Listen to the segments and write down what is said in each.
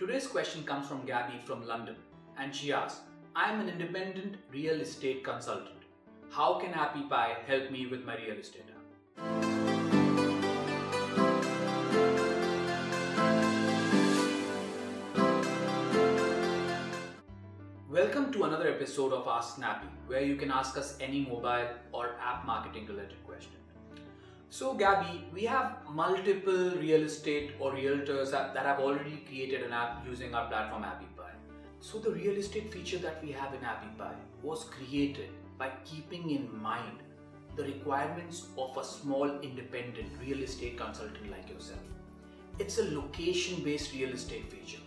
Today's question comes from Gabby from London and she asks, I am an independent real estate consultant. How can Appy Pie help me with my real estate? Welcome to another episode of Ask Snappy, where you can ask us any mobile or app marketing related question. So, Gabby, we have multiple real estate or realtors that, that have already created an app using our platform AppyPie. So, the real estate feature that we have in AppyPie was created by keeping in mind the requirements of a small independent real estate consultant like yourself. It's a location based real estate feature.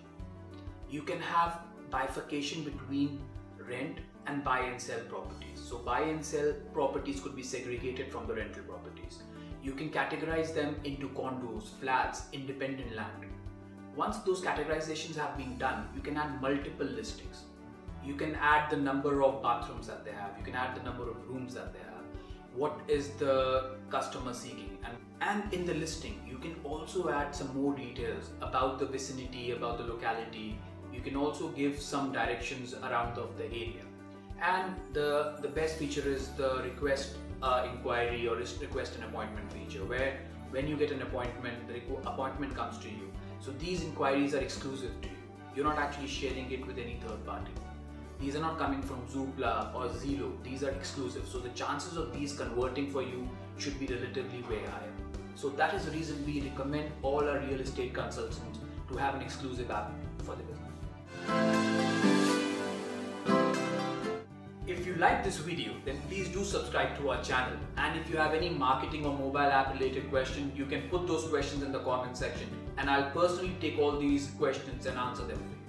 You can have bifurcation between rent and buy and sell properties. So, buy and sell properties could be segregated from the rental properties. You can categorize them into condos, flats, independent land. Once those categorizations have been done, you can add multiple listings. You can add the number of bathrooms that they have, you can add the number of rooms that they have, what is the customer seeking, and, and in the listing, you can also add some more details about the vicinity, about the locality, you can also give some directions around of the area. And the the best feature is the request uh, inquiry or request an appointment feature where when you get an appointment the appointment comes to you. So these inquiries are exclusive to you. You're not actually sharing it with any third party. These are not coming from Zoopla or Zillow. These are exclusive. So the chances of these converting for you should be relatively way higher. So that is the reason we recommend all our real estate consultants to have an exclusive app for the business if you like this video, then please do subscribe to our channel. And if you have any marketing or mobile app related question, you can put those questions in the comment section and I'll personally take all these questions and answer them.